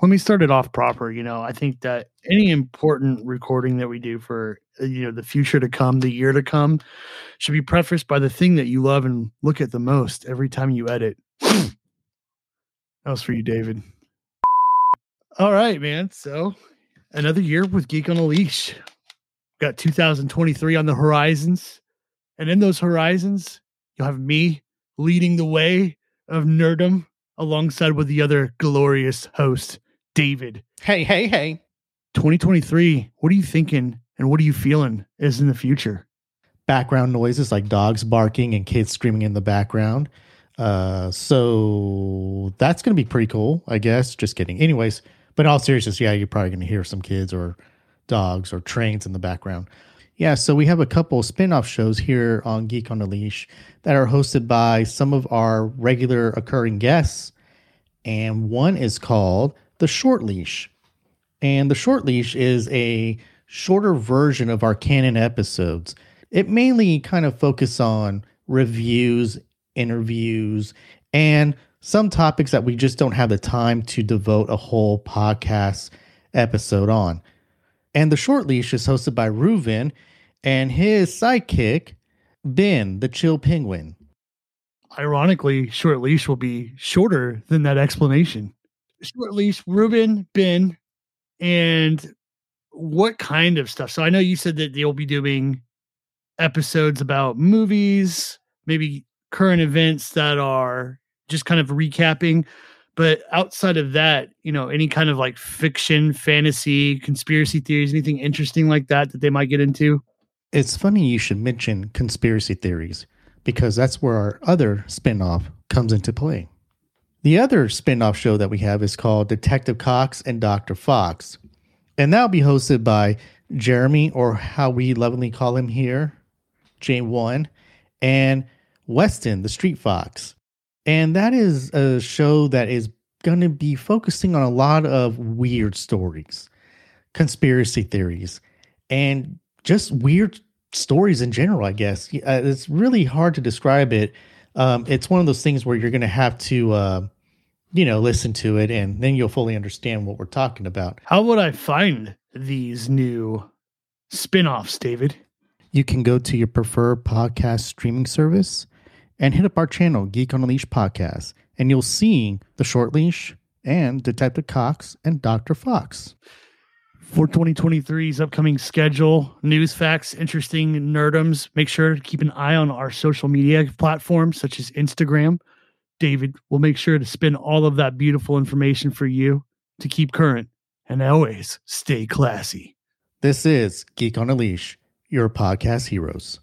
Let me start it off proper. You know, I think that any important recording that we do for uh, you know the future to come, the year to come, should be prefaced by the thing that you love and look at the most every time you edit. that was for you, David. All right, man. So another year with Geek on a Leash. Got 2023 on the horizons. And in those horizons, you'll have me leading the way of nerdom alongside with the other glorious host, David. Hey, hey, hey. 2023, what are you thinking and what are you feeling is in the future? Background noises like dogs barking and kids screaming in the background. Uh, so that's going to be pretty cool, I guess. Just kidding. Anyways, but in all seriousness, yeah, you're probably going to hear some kids or dogs or trains in the background. Yeah, so we have a couple spin-off shows here on Geek on a Leash that are hosted by some of our regular occurring guests. And one is called The Short Leash. And The Short Leash is a shorter version of our canon episodes. It mainly kind of focus on reviews, interviews, and some topics that we just don't have the time to devote a whole podcast episode on. And the short leash is hosted by Reuven and his sidekick, Ben, the chill penguin. Ironically, short leash will be shorter than that explanation. Short leash, Reuven, Ben, and what kind of stuff? So I know you said that they'll be doing episodes about movies, maybe current events that are just kind of recapping. But outside of that, you know, any kind of like fiction, fantasy, conspiracy theories, anything interesting like that that they might get into? It's funny you should mention conspiracy theories because that's where our other spinoff comes into play. The other spinoff show that we have is called Detective Cox and Dr. Fox. And that'll be hosted by Jeremy, or how we lovingly call him here, J1, and Weston, the Street Fox. And that is a show that is going to be focusing on a lot of weird stories, conspiracy theories, and just weird stories in general, I guess. It's really hard to describe it. Um, it's one of those things where you're going to have to, uh, you know, listen to it and then you'll fully understand what we're talking about. How would I find these new spin offs, David? You can go to your preferred podcast streaming service and hit up our channel, Geek on a Leash Podcast, and you'll see the Short Leash and Detective Cox and Dr. Fox. For 2023's upcoming schedule, news, facts, interesting nerdums, make sure to keep an eye on our social media platforms such as Instagram. David will make sure to spin all of that beautiful information for you to keep current and always stay classy. This is Geek on a Leash, your podcast heroes.